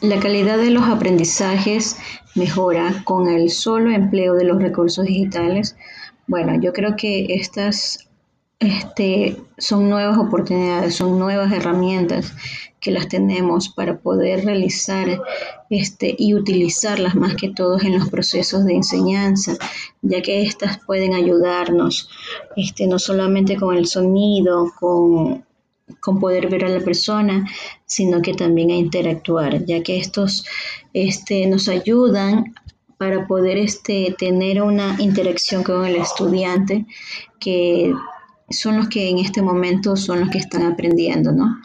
La calidad de los aprendizajes mejora con el solo empleo de los recursos digitales. Bueno, yo creo que estas este, son nuevas oportunidades, son nuevas herramientas que las tenemos para poder realizar este, y utilizarlas más que todos en los procesos de enseñanza, ya que estas pueden ayudarnos este, no solamente con el sonido, con, con poder ver a la persona, sino que también a interactuar, ya que estos este, nos ayudan para poder este, tener una interacción con el estudiante que son los que en este momento son los que están aprendiendo, ¿no?